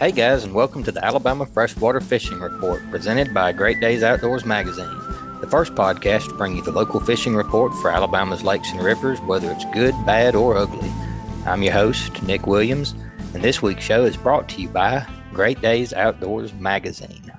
Hey guys, and welcome to the Alabama Freshwater Fishing Report presented by Great Days Outdoors magazine, the first podcast to bring you the local fishing report for Alabama's lakes and rivers, whether it's good, bad, or ugly. I'm your host, Nick Williams, and this week's show is brought to you by Great Days Outdoors magazine.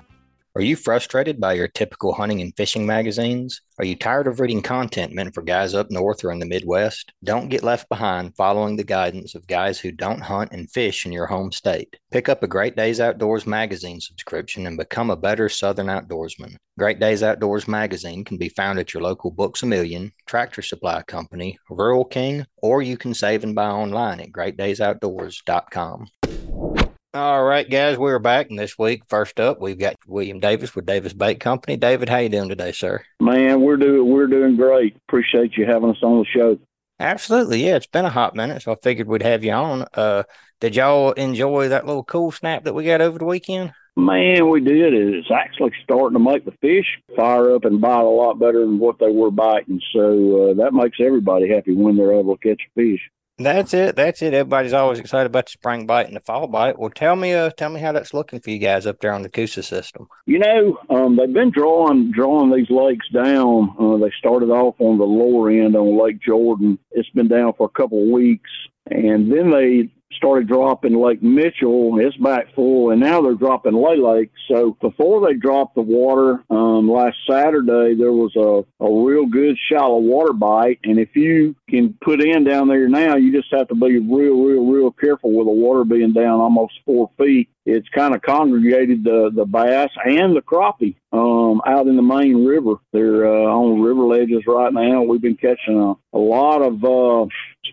Are you frustrated by your typical hunting and fishing magazines? Are you tired of reading content meant for guys up north or in the Midwest? Don't get left behind following the guidance of guys who don't hunt and fish in your home state. Pick up a Great Days Outdoors magazine subscription and become a better Southern outdoorsman. Great Days Outdoors magazine can be found at your local Books a Million, Tractor Supply Company, Rural King, or you can save and buy online at greatdaysoutdoors.com. All right, guys, we're back, and this week, first up, we've got William Davis with Davis Bait Company. David, how you doing today, sir? Man, we're doing we're doing great. Appreciate you having us on the show. Absolutely, yeah. It's been a hot minute, so I figured we'd have you on. Uh, did y'all enjoy that little cool snap that we got over the weekend? Man, we did. It's actually starting to make the fish fire up and bite a lot better than what they were biting. So uh, that makes everybody happy when they're able to catch a fish. That's it. That's it. Everybody's always excited about the spring bite and the fall bite. Well, tell me, uh, tell me how that's looking for you guys up there on the Coosa system. You know, um, they've been drawing drawing these lakes down. Uh, they started off on the lower end on Lake Jordan. It's been down for a couple of weeks, and then they started dropping Lake Mitchell. It's back full, and now they're dropping Lay Lake. So before they dropped the water um, last Saturday, there was a, a real good shallow water bite. And if you can put in down there now, you just have to be real, real, real careful with the water being down almost four feet it's kind of congregated the the bass and the crappie um, out in the main river. They're uh, on river ledges right now. We've been catching a, a lot of uh,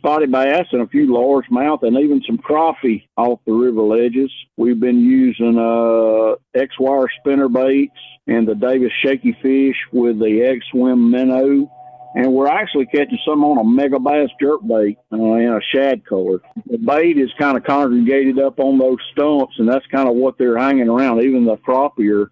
spotty bass and a few largemouth and even some crappie off the river ledges. We've been using uh, X wire spinner baits and the Davis shaky fish with the X swim minnow and we're actually catching some on a Megabass jerk bait uh, in a shad color. The bait is kind of congregated up on those stumps, and that's kind of what they're hanging around. Even the crappie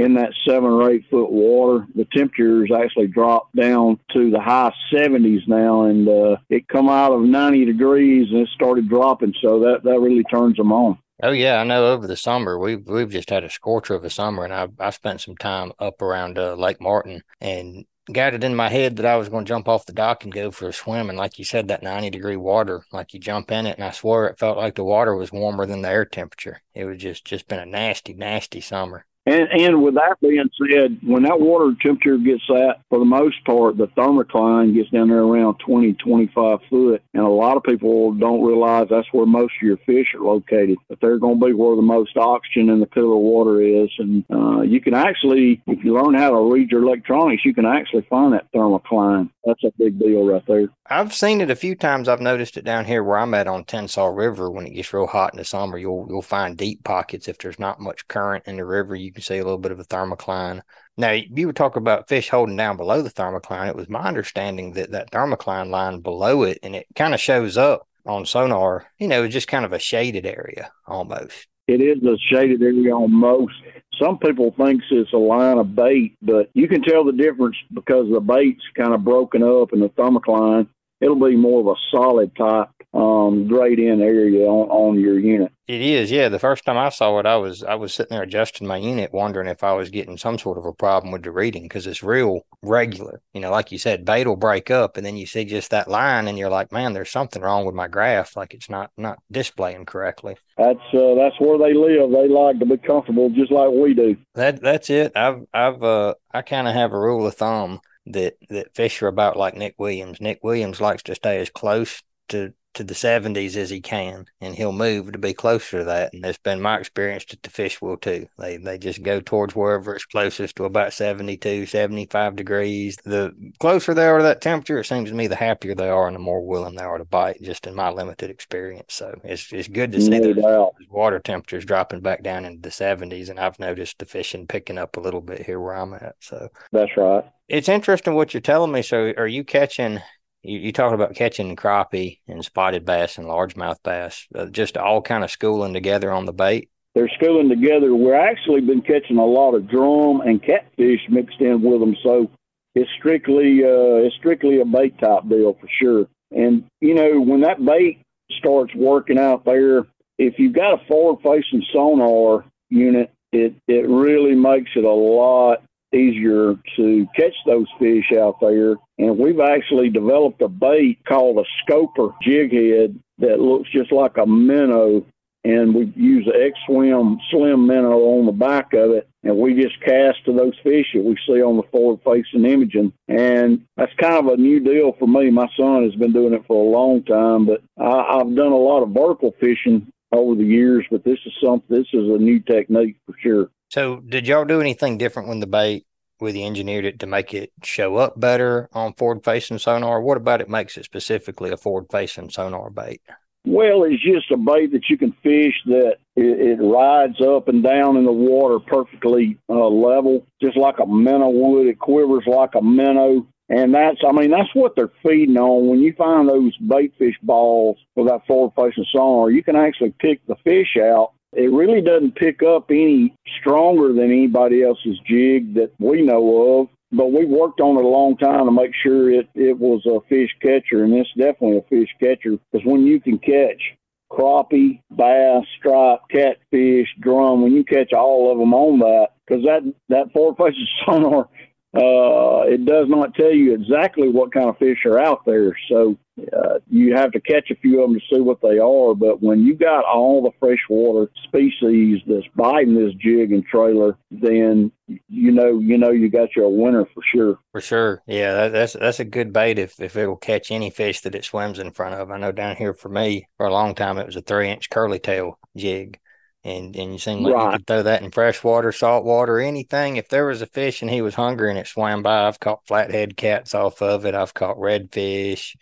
in that seven or eight foot water. The temperatures actually dropped down to the high 70s now, and uh, it come out of 90 degrees and it started dropping. So that that really turns them on. Oh yeah, I know. Over the summer, we've we've just had a scorcher of a summer, and I I spent some time up around uh, Lake Martin, and got it in my head that I was going to jump off the dock and go for a swim. And like you said, that 90 degree water, like you jump in it, and I swear it felt like the water was warmer than the air temperature. It was just just been a nasty, nasty summer. And, and with that being said, when that water temperature gets that, for the most part, the thermocline gets down there around 20, 25 foot. And a lot of people don't realize that's where most of your fish are located. But they're going to be where the most oxygen in the cooler water is. And uh, you can actually, if you learn how to read your electronics, you can actually find that thermocline. That's a big deal right there. I've seen it a few times. I've noticed it down here where I'm at on Tensaw River. When it gets real hot in the summer, you'll you'll find deep pockets if there's not much current in the river. You can see a little bit of a thermocline. Now, you were talking about fish holding down below the thermocline. It was my understanding that that thermocline line below it, and it kind of shows up on sonar. You know, it's just kind of a shaded area almost. It is a shaded area on most. Some people thinks it's a line of bait, but you can tell the difference because the bait's kind of broken up and the thermocline it'll be more of a solid type um, grade in area on, on your unit. It is, yeah. The first time I saw it, I was I was sitting there adjusting my unit, wondering if I was getting some sort of a problem with the reading because it's real regular. You know, like you said, bait will break up, and then you see just that line, and you're like, man, there's something wrong with my graph. Like it's not not displaying correctly. That's uh, that's where they live. They like to be comfortable, just like we do. That that's it. I've I've uh I kind of have a rule of thumb that that fish are about like Nick Williams. Nick Williams likes to stay as close to to the 70s as he can, and he'll move to be closer to that. And that's been my experience that the fish will too. They they just go towards wherever it's closest to about 72, 75 degrees. The closer they are to that temperature, it seems to me, the happier they are and the more willing they are to bite, just in my limited experience. So it's it's good to see no those water temperatures dropping back down into the 70s. And I've noticed the fishing picking up a little bit here where I'm at. So that's right. It's interesting what you're telling me. So are you catching you, talk about catching crappie and spotted bass and largemouth bass, uh, just all kind of schooling together on the bait. They're schooling together. We're actually been catching a lot of drum and catfish mixed in with them, so it's strictly uh, it's strictly a bait type deal for sure. And you know when that bait starts working out there, if you've got a forward facing sonar unit, it, it really makes it a lot easier to catch those fish out there. And we've actually developed a bait called a scoper jig head that looks just like a minnow. And we use an X Swim slim minnow on the back of it. And we just cast to those fish that we see on the forward facing imaging. And that's kind of a new deal for me. My son has been doing it for a long time, but I, I've done a lot of vertical fishing over the years, but this is something, this is a new technique for sure. So, did y'all do anything different when the bait with the engineered it to make it show up better on forward facing sonar? What about it makes it specifically a forward facing sonar bait? Well, it's just a bait that you can fish that it, it rides up and down in the water perfectly uh, level, just like a minnow would. It quivers like a minnow. And that's, I mean, that's what they're feeding on. When you find those bait fish balls with that forward facing sonar, you can actually pick the fish out it really doesn't pick up any stronger than anybody else's jig that we know of. But we worked on it a long time to make sure it, it was a fish catcher, and it's definitely a fish catcher because when you can catch crappie, bass, stripe, catfish, drum, when you catch all of them on that, because that that forward facing sonar uh, it does not tell you exactly what kind of fish are out there. So uh, you have to catch a few of them to see what they are. But when you got all the freshwater species that's biting this jig and trailer, then you know you know you got your winner for sure. For sure, yeah, that, that's that's a good bait if if it will catch any fish that it swims in front of. I know down here for me for a long time it was a three inch curly tail jig and and you seem like right. you could throw that in fresh water, salt water, anything. If there was a fish and he was hungry and it swam by, I've caught flathead cats off of it. I've caught redfish,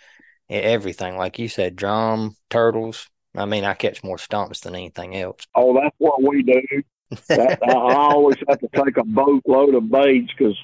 everything like you said, drum, turtles. I mean, I catch more stumps than anything else. Oh, that's what we do. That, I always have to take a boatload of baits because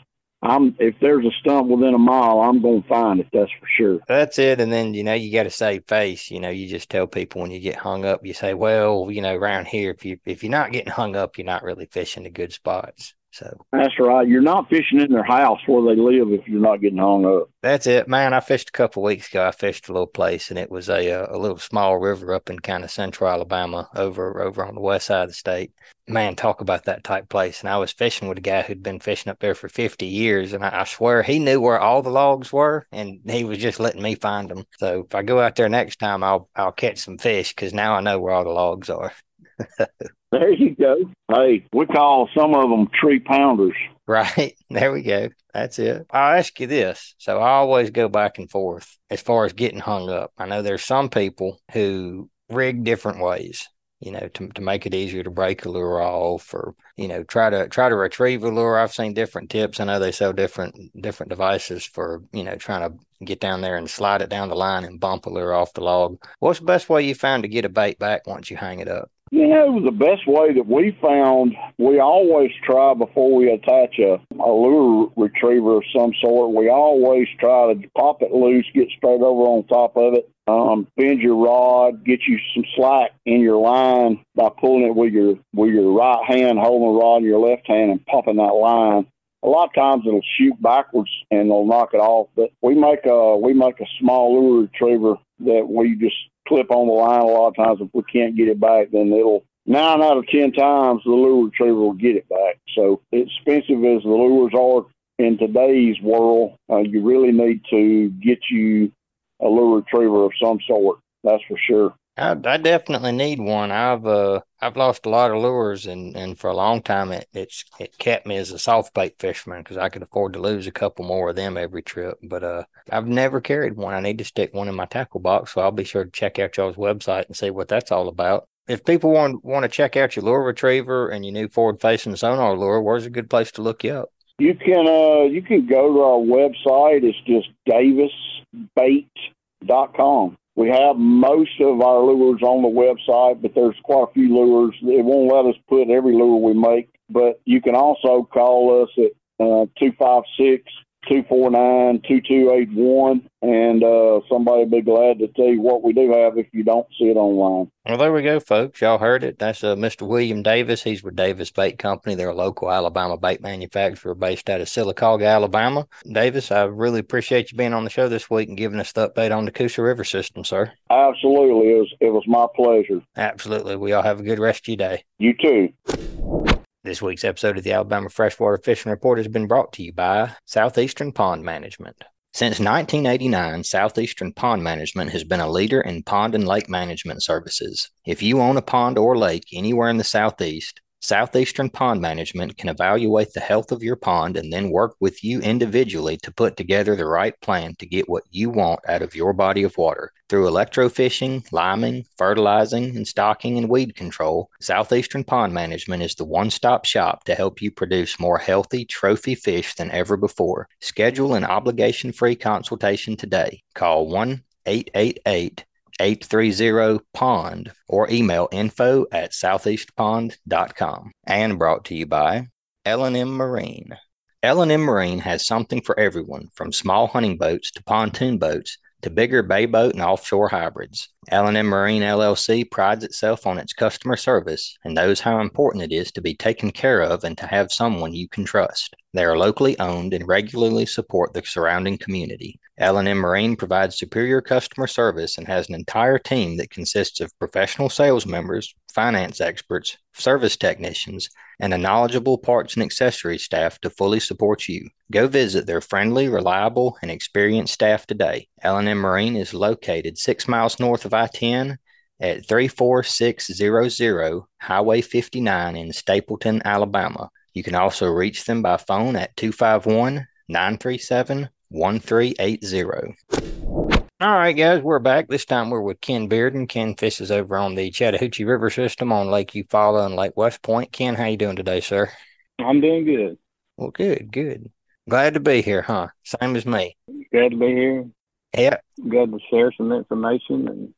I'm if there's a stump within a mile, I'm going to find it. That's for sure. That's it. And then you know you got to save face. You know, you just tell people when you get hung up, you say, well, you know, around here, if you if you're not getting hung up, you're not really fishing the good spots. So that's right. You're not fishing in their house where they live if you're not getting hung up. That's it, man. I fished a couple weeks ago. I fished a little place, and it was a uh, a little small river up in kind of central Alabama, over over on the west side of the state. Man, talk about that type place. And I was fishing with a guy who'd been fishing up there for 50 years, and I, I swear he knew where all the logs were, and he was just letting me find them. So if I go out there next time, I'll I'll catch some fish because now I know where all the logs are. There you go. Hey, we call some of them tree pounders. Right. There we go. That's it. I'll ask you this. So I always go back and forth as far as getting hung up. I know there's some people who rig different ways, you know, to, to make it easier to break a lure off or, you know, try to try to retrieve a lure. I've seen different tips. I know they sell different different devices for, you know, trying to get down there and slide it down the line and bump a lure off the log. What's the best way you found to get a bait back once you hang it up? You know, the best way that we found, we always try before we attach a, a lure retriever of some sort, we always try to pop it loose, get straight over on top of it, um, bend your rod, get you some slack in your line by pulling it with your with your right hand, holding the rod in your left hand, and popping that line. A lot of times it'll shoot backwards and it'll knock it off. But we make a we make a small lure retriever that we just clip on the line a lot of times. If we can't get it back, then it'll nine out of ten times the lure retriever will get it back. So expensive as the lures are in today's world, uh, you really need to get you a lure retriever of some sort. That's for sure. I, I definitely need one. I've uh I've lost a lot of lures, and, and for a long time it it's it kept me as a soft bait fisherman because I could afford to lose a couple more of them every trip. But uh, I've never carried one. I need to stick one in my tackle box, so I'll be sure to check out y'all's website and see what that's all about. If people want want to check out your lure retriever and your new forward facing sonar lure, where's a good place to look you up? You can uh you can go to our website. It's just davisbait.com. We have most of our lures on the website, but there's quite a few lures. It won't let us put every lure we make, but you can also call us at uh, 256 249 2281. And uh, somebody will be glad to tell you what we do have if you don't see it online. Well, there we go, folks. Y'all heard it. That's uh, Mr. William Davis. He's with Davis Bait Company. They're a local Alabama bait manufacturer based out of Sylacauga, Alabama. Davis, I really appreciate you being on the show this week and giving us the update on the Coosa River system, sir. Absolutely. It was, it was my pleasure. Absolutely. We all have a good rest of your day. You too. This week's episode of the Alabama Freshwater Fishing Report has been brought to you by Southeastern Pond Management. Since 1989, Southeastern Pond Management has been a leader in pond and lake management services. If you own a pond or lake anywhere in the Southeast, Southeastern Pond Management can evaluate the health of your pond and then work with you individually to put together the right plan to get what you want out of your body of water. Through electrofishing, liming, fertilizing, and stocking and weed control, Southeastern Pond Management is the one stop shop to help you produce more healthy trophy fish than ever before. Schedule an obligation free consultation today. Call 1 888 830 pond or email info at southeastpond.com and brought to you by L&M Marine. L&M Marine has something for everyone from small hunting boats to pontoon boats to bigger bay boat and offshore hybrids. L&M Marine LLC prides itself on its customer service and knows how important it is to be taken care of and to have someone you can trust. They are locally owned and regularly support the surrounding community. L&M Marine provides superior customer service and has an entire team that consists of professional sales members, finance experts, service technicians, and a knowledgeable parts and accessory staff to fully support you. Go visit their friendly, reliable, and experienced staff today. L&M Marine is located 6 miles north of I-10 at 34600 Highway 59 in Stapleton, Alabama. You can also reach them by phone at 251 937 1380. All right, guys, we're back. This time we're with Ken Bearden. Ken fishes over on the Chattahoochee River system on Lake Eufaula and Lake West Point. Ken, how you doing today, sir? I'm doing good. Well, good, good. Glad to be here, huh? Same as me. Glad to be here. Yeah. Glad to share some information and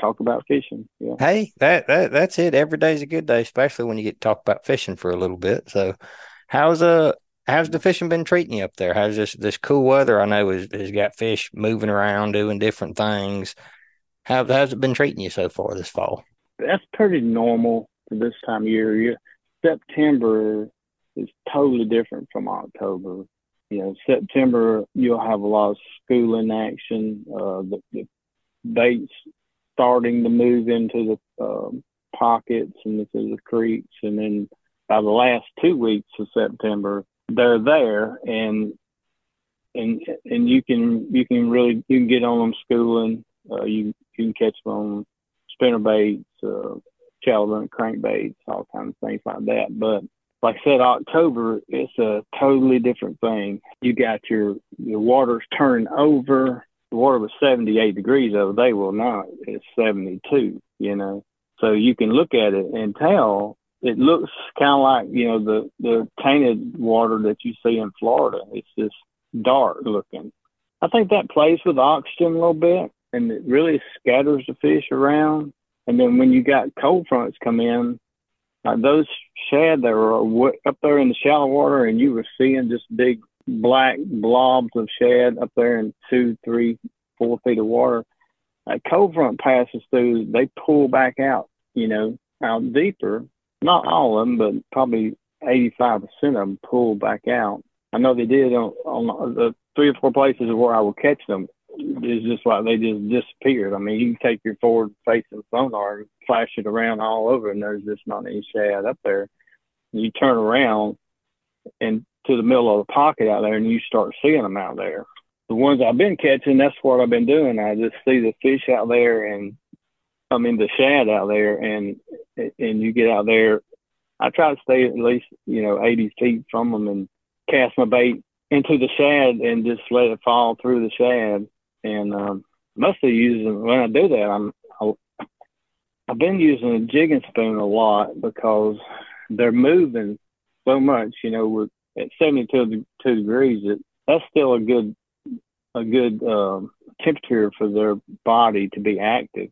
talk about fishing. Yeah. Hey, that, that that's it. Every day's a good day, especially when you get to talk about fishing for a little bit. So, how's uh how's the fishing been treating you up there? How's this this cool weather? I know has, has got fish moving around, doing different things. How how's it been treating you so far this fall? That's pretty normal for this time of year. September is totally different from October. You know, September you'll have a lot of schooling action. Uh, the, the baits starting to move into the um, pockets and into the creeks, and then by the last two weeks of September, they're there, and and and you can you can really you can get on them schooling. Uh, you you can catch them on spinner baits, uh, shallow crankbaits, all kinds of things like that. But like I said, October it's a totally different thing. You got your your water's turning over the water was 78 degrees the other day. Well, now it's 72, you know. So you can look at it and tell it looks kind of like, you know, the, the tainted water that you see in Florida. It's just dark looking. I think that plays with oxygen a little bit and it really scatters the fish around. And then when you got cold fronts come in, like those shad that were up there in the shallow water and you were seeing just big black blobs of shad up there in two, three, four feet of water. A cold front passes through, they pull back out, you know, out deeper. Not all of them, but probably 85% of them pull back out. I know they did on, on the three or four places where I would catch them. It's just like they just disappeared. I mean, you can take your forward facing sonar and flash it around all over, and there's just not any shad up there. You turn around, and to the middle of the pocket out there and you start seeing them out there. The ones I've been catching, that's what I've been doing. I just see the fish out there and I mean the shad out there and and you get out there. I try to stay at least, you know, 80 feet from them and cast my bait into the shad and just let it fall through the shad. And um, mostly using, when I do that, I'm, I, I've been using a jigging spoon a lot because they're moving so much, you know, with at 72 degrees, it, that's still a good a good um, temperature for their body to be active.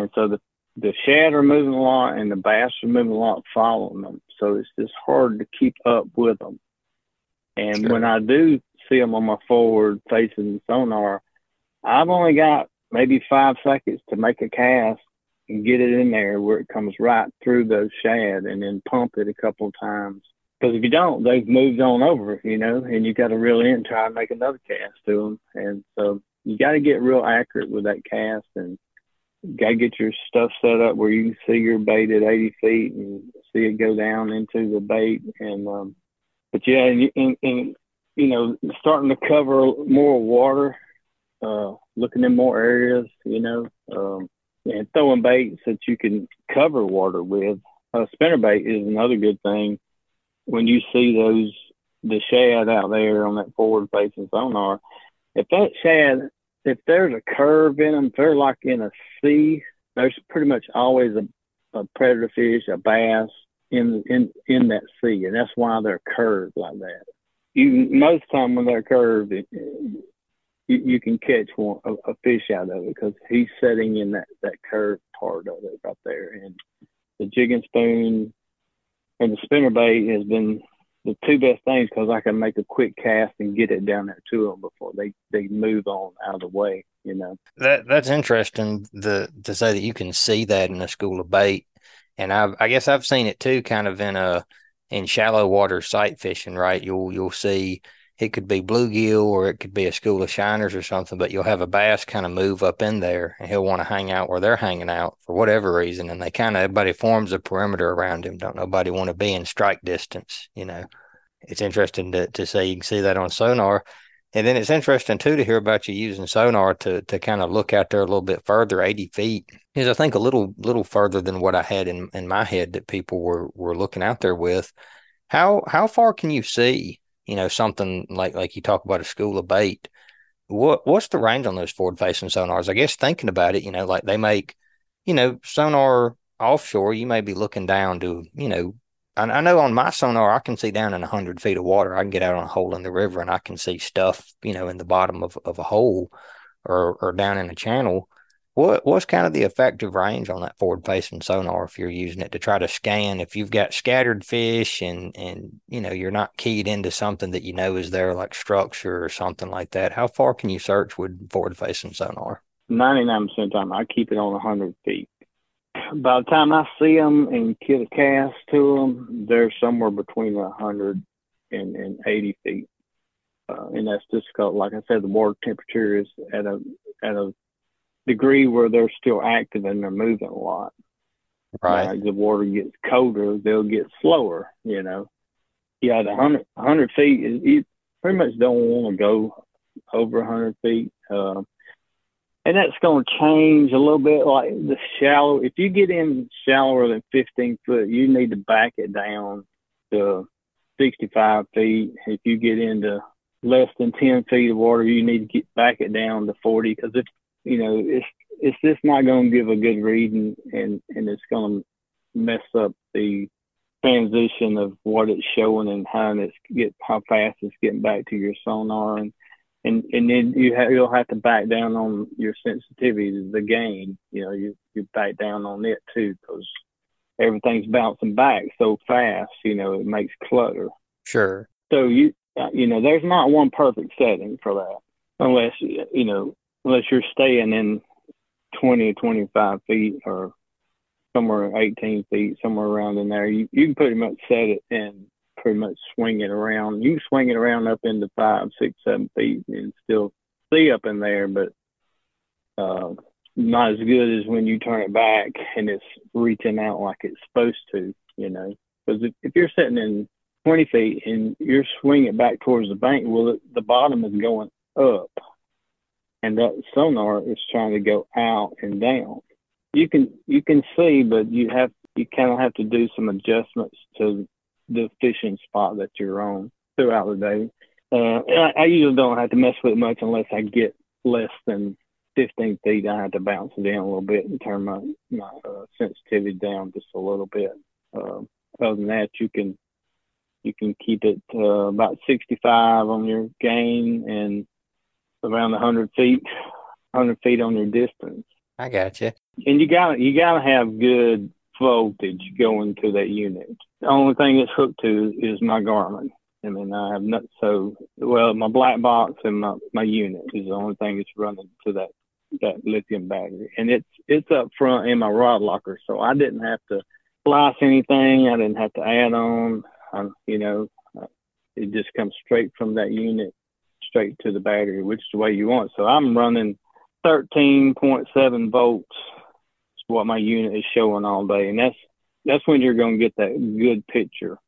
And so the the shad are moving a lot and the bass are moving a lot following them. So it's just hard to keep up with them. And sure. when I do see them on my forward facing sonar, I've only got maybe five seconds to make a cast and get it in there where it comes right through those shad and then pump it a couple of times. Because if you don't, they've moved on over, you know, and you got to reel in try and make another cast to them. And so you got to get real accurate with that cast and got to get your stuff set up where you can see your bait at 80 feet and see it go down into the bait. And, um, but yeah, and, and, and you know, starting to cover more water, uh, looking in more areas, you know, um, and throwing baits that you can cover water with. Uh, spinner bait is another good thing. When you see those, the shad out there on that forward facing sonar, if that shad, if there's a curve in them, if they're like in a C, there's pretty much always a, a predator fish, a bass in in in that C, and that's why they're curved like that you most time when they're curved, you, you can catch one a, a fish out of it because he's setting in that that curved part of it right there. And the jigging spoon and the spinner bait has been the two best things because I can make a quick cast and get it down there to them before they they move on out of the way. You know that that's interesting. The to say that you can see that in a school of bait, and I I guess I've seen it too, kind of in a in shallow water sight fishing, right? You'll you'll see it could be bluegill or it could be a school of shiners or something, but you'll have a bass kind of move up in there and he'll want to hang out where they're hanging out for whatever reason. And they kind of everybody forms a perimeter around him. Don't nobody want to be in strike distance, you know. It's interesting to to say you can see that on sonar. And then it's interesting too to hear about you using sonar to to kind of look out there a little bit further, 80 feet. Is I think a little little further than what I had in, in my head that people were were looking out there with. How how far can you see, you know, something like like you talk about a school of bait? What what's the range on those forward facing sonars? I guess thinking about it, you know, like they make, you know, sonar offshore, you may be looking down to, you know, I, know on my sonar, I can see down in 100 feet of water. I can get out on a hole in the river and I can see stuff, you know, in the bottom of, of a hole or, or down in a channel. What What's kind of the effective range on that forward facing sonar if you're using it to try to scan? If you've got scattered fish and, and, you know, you're not keyed into something that you know is there, like structure or something like that, how far can you search with forward facing sonar? 99% of the time, I keep it on 100 feet by the time I see them and get a cast to them, they're somewhere between a hundred and, and 80 feet. Uh, and that's just like I said, the water temperature is at a at a degree where they're still active and they're moving a lot. Right. As the water gets colder, they'll get slower. You know. Yeah, the 100, 100 feet is you pretty much don't want to go over 100 feet. Uh, and that's going to change a little bit. Like the shallow, if you get in shallower than 15 foot, you need to back it down to 65 feet. If you get into less than 10 feet of water, you need to get back it down to 40 because if you know it's it's just not going to give a good reading and and it's going to mess up the transition of what it's showing and how it's get how fast it's getting back to your sonar and and and then you have you'll have to back down on your sensitivity to the gain. You know, you you back down on it too because everything's bouncing back so fast. You know, it makes clutter. Sure. So you uh, you know, there's not one perfect setting for that unless you know unless you're staying in 20 or 25 feet or somewhere 18 feet, somewhere around in there. You you can pretty much set it and pretty much swing it around. You can swing it around up into five, six, seven feet and still see up in there, but uh, not as good as when you turn it back and it's reaching out like it's supposed to, you know. Because if, if you're sitting in 20 feet and you're swinging back towards the bank, well, the bottom is going up, and that sonar is trying to go out and down. You can you can see, but you have you kind of have to do some adjustments to the fishing spot that you're on throughout the day. Uh, I, I usually don't have to mess with it much unless I get less than 15 feet. I have to bounce it down a little bit and turn my, my uh, sensitivity down just a little bit. Uh, other than that, you can you can keep it uh, about 65 on your gain and around 100 feet, 100 feet on your distance. I got you. And you got you got to have good voltage going to that unit. The only thing it's hooked to is my Garmin. I mean, I have not so well. My black box and my my unit is the only thing that's running to that that lithium battery, and it's it's up front in my rod locker, so I didn't have to splice anything. I didn't have to add on. Um, you know, it just comes straight from that unit straight to the battery, which is the way you want. So I'm running 13.7 volts. Is what my unit is showing all day, and that's that's when you're going to get that good picture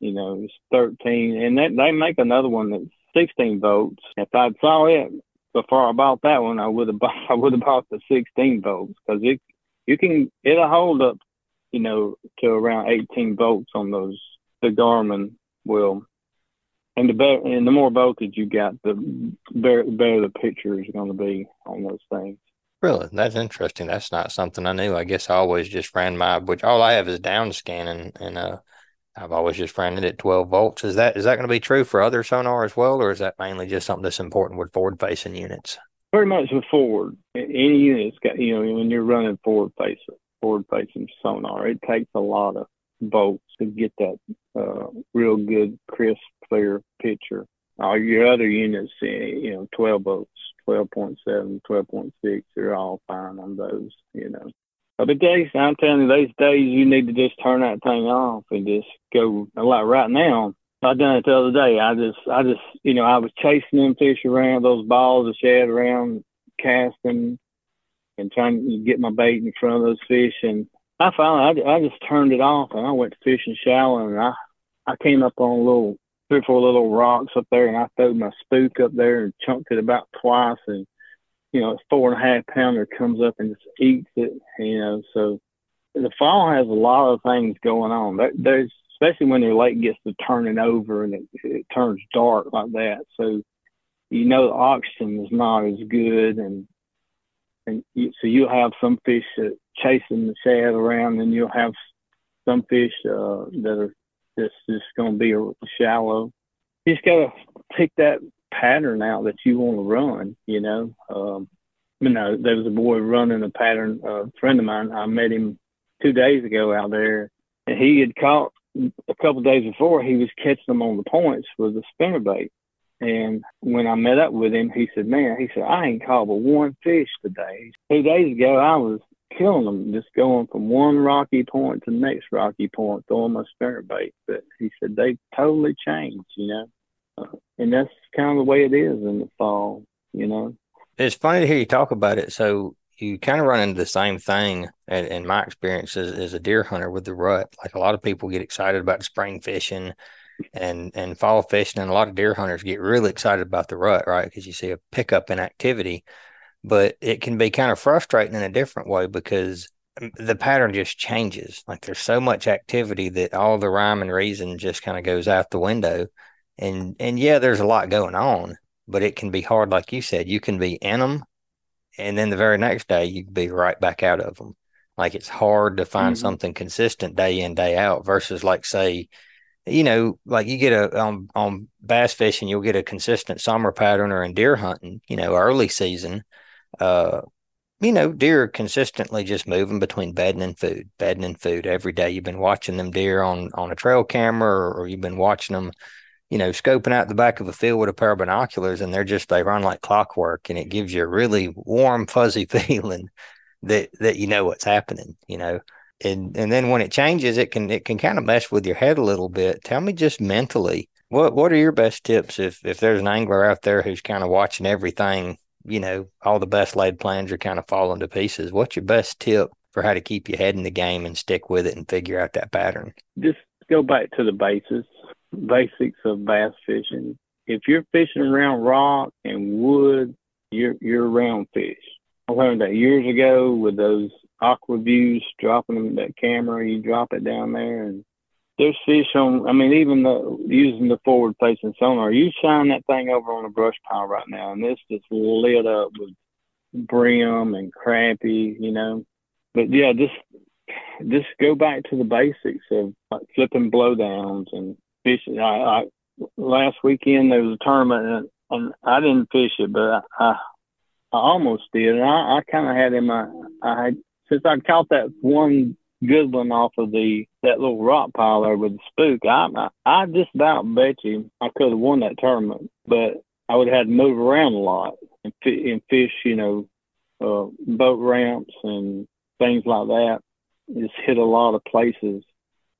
you know, it's 13, and that they make another one that's 16 volts. If I'd saw it before I bought that one, I would have bought, I would have bought the 16 volts because it you can it'll hold up, you know, to around 18 volts on those the Garmin will. And the better, and the more voltage you got, the better, better the picture is going to be on those things. Really, that's interesting. That's not something I knew. I guess I always just ran my, which all I have is down scanning, and uh, I've always just ran it at 12 volts. Is that is that going to be true for other sonar as well, or is that mainly just something that's important with forward facing units? Pretty much with forward. Any unit's got you know when you're running forward facing forward facing sonar, it takes a lot of volts to get that uh, real good, crisp, clear picture. All your other units, eh, you know, 12 volts, 12.7, 12.6, they're all fine on those, you know. But days, I'm telling you, those days you need to just turn that thing off and just go. Like right now, I done it the other day. I just, I just, you know, I was chasing them fish around, those balls of shad around, casting, and trying to get my bait in front of those fish. And I finally, I, I just turned it off and I went fishing shallow and I, I came up on a little, three or four little rocks up there and I threw my spook up there and chunked it about twice and you know, a four and a half pounder comes up and just eats it, you know. So the fall has a lot of things going on. There's especially when your lake gets to turning over and it, it turns dark like that. So you know the oxygen is not as good, and and you, so you'll have some fish uh, chasing the shad around, and you'll have some fish uh, that are just just going to be a shallow. You just got to pick that pattern out that you want to run, you know. Um, you know, there was a boy running a pattern, uh, a friend of mine, I met him two days ago out there, and he had caught a couple days before, he was catching them on the points with a spinner bait. And when I met up with him, he said, Man, he said, I ain't caught but one fish today. Two days ago, I was killing them, just going from one rocky point to the next rocky point, throwing my spinner bait. But he said, They totally changed, you know uh, and that's kind of the way it is in the fall, you know. It's funny to hear you talk about it. So you kind of run into the same thing in my experience as, as, a deer hunter with the rut. Like a lot of people get excited about spring fishing and and fall fishing, and a lot of deer hunters get really excited about the rut, right? Because you see a pickup in activity, but it can be kind of frustrating in a different way because the pattern just changes. Like there's so much activity that all the rhyme and reason just kind of goes out the window and and yeah, there's a lot going on, but it can be hard, like you said. You can be in them, and then the very next day you can be right back out of them. Like it's hard to find mm-hmm. something consistent day in day out versus like say, you know, like you get a on on bass fishing, you'll get a consistent summer pattern, or in deer hunting, you know, early season. Uh, you know, deer are consistently just moving between bedding and food, bedding and food every day. You've been watching them deer on on a trail camera, or, or you've been watching them you know, scoping out the back of a field with a pair of binoculars and they're just they run like clockwork and it gives you a really warm, fuzzy feeling that that you know what's happening, you know. And and then when it changes, it can it can kind of mess with your head a little bit. Tell me just mentally, what what are your best tips if if there's an angler out there who's kind of watching everything, you know, all the best laid plans are kind of falling to pieces. What's your best tip for how to keep your head in the game and stick with it and figure out that pattern? Just go back to the basis basics of bass fishing. If you're fishing around rock and wood, you're you're around fish. I learned that years ago with those Aqua-Vus, dropping them that camera, you drop it down there and there's fish on I mean even the using the forward facing sonar, you shine that thing over on a brush pile right now and it's just lit up with brim and crappie, you know. But yeah, just just go back to the basics of like flipping blowdowns and fishing. I, I last weekend there was a tournament and, and I didn't fish it, but I I almost did. And I, I kind of had in my I since I caught that one good one off of the that little rock pile there with the spook. I I, I just about bet you I could have won that tournament, but I would have had to move around a lot and, and fish, you know, uh, boat ramps and things like that. Just hit a lot of places.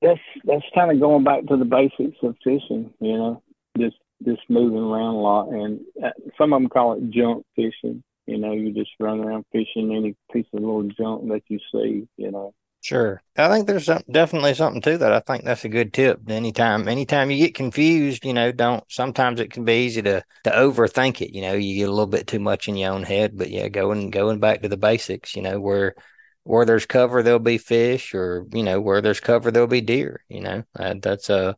That's that's kind of going back to the basics of fishing, you know, just just moving around a lot. And uh, some of them call it junk fishing. You know, you just run around fishing any piece of little junk that you see. You know. Sure. I think there's some, definitely something to that. I think that's a good tip. Anytime, anytime you get confused, you know, don't, sometimes it can be easy to, to overthink it. You know, you get a little bit too much in your own head, but yeah, going, going back to the basics, you know, where, where there's cover, there'll be fish or, you know, where there's cover, there'll be deer, you know, that's a,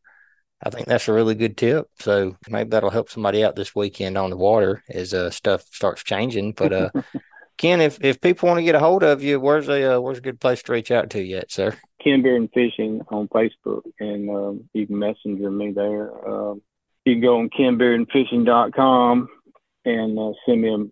I think that's a really good tip. So maybe that'll help somebody out this weekend on the water as uh, stuff starts changing. But uh, Ken, if, if people want to get a hold of you, where's a uh, where's a good place to reach out to you at, sir? Ken Bearden Fishing on Facebook, and um, you can messenger me there. Um, you can go on kenbeardenfishing.com and uh, send me an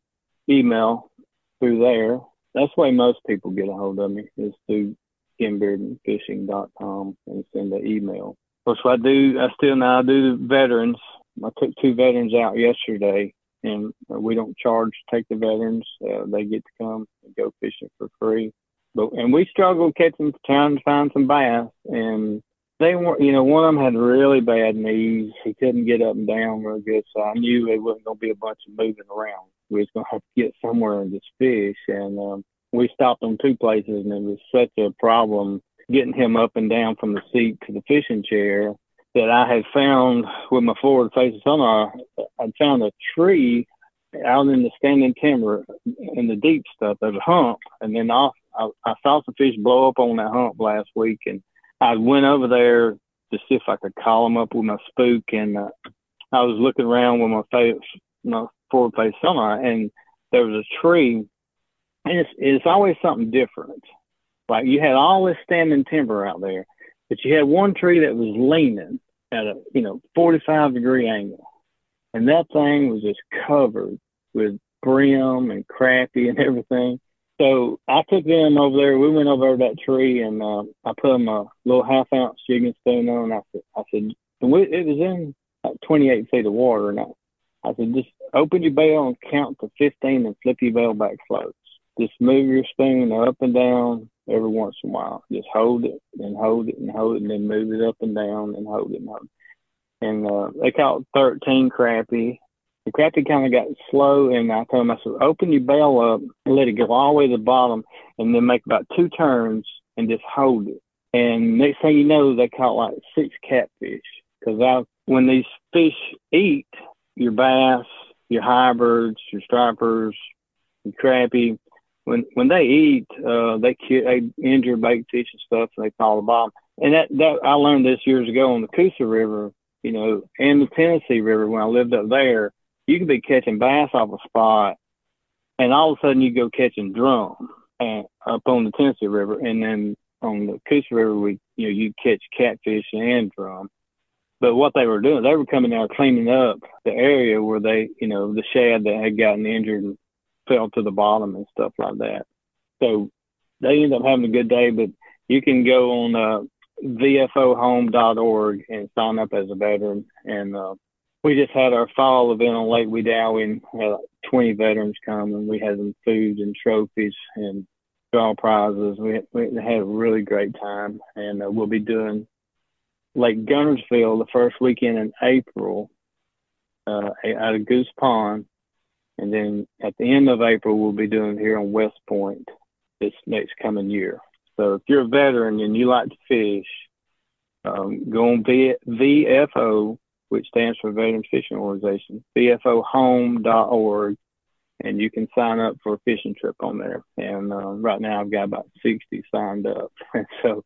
email through there. That's the way most people get a hold of me is through kenbeardenfishing.com and send an email. Of course, I do. I still now do veterans. I took two veterans out yesterday and we don't charge to take the veterans. Uh, they get to come and go fishing for free. But and we struggled catching trying to find some bass, and they weren't. You know, one of them had really bad knees. He couldn't get up and down real good, so I knew it wasn't going to be a bunch of moving around. We was going to have to get somewhere and just fish, and um, we stopped on two places, and it was such a problem getting him up and down from the seat to the fishing chair that I had found with my forward facing sonar, I'd found a tree out in the standing timber in the deep stuff. There's a hump, and then I, I, I saw some fish blow up on that hump last week, and I went over there to see if I could call them up with my spook, and uh, I was looking around with my face, my forward face sonar, and there was a tree, and it's it's always something different. Like you had all this standing timber out there, but you had one tree that was leaning at a you know 45 degree angle, and that thing was just covered with brim and crappie and everything. So I took them over there. We went over that tree, and uh, I put them a little half ounce jigging spoon on. I said, I said, we, it was in like 28 feet of water, and I, I said, just open your bail and count to 15 and flip your bail back floats. Just move your spoon up and down every once in a while. Just hold it and hold it and hold it and then move it up and down and hold it and hold it. And uh, they caught 13 crappie. The crappie kind of got slow, and I told them, I said, open your bail up and let it go all the way to the bottom, and then make about two turns and just hold it. And next thing you know, they caught like six catfish. Because when these fish eat, your bass, your hybrids, your stripers, your crappie, when when they eat, uh, they they injure bait fish and stuff, and they fall the bottom. And that that I learned this years ago on the Coosa River, you know, and the Tennessee River when I lived up there. You could be catching bass off a spot, and all of a sudden you go catching drum and up on the Tennessee River, and then on the Coosa River, we you know you catch catfish and drum. But what they were doing, they were coming out cleaning up the area where they, you know, the shad that had gotten injured fell to the bottom and stuff like that. So they end up having a good day, but you can go on uh, vfohome.org and sign up as a veteran. And uh, we just had our fall event on Lake Wedowee and had like 20 veterans come and we had them food and trophies and draw prizes. We, we had a really great time and uh, we'll be doing Lake Guntersville the first weekend in April uh, at a Goose Pond and then at the end of April, we'll be doing here on West Point this next coming year. So if you're a veteran and you like to fish, um, go on v- VFO, which stands for Veterans Fishing Organization, VFOhome.org, and you can sign up for a fishing trip on there. And uh, right now, I've got about 60 signed up. And so,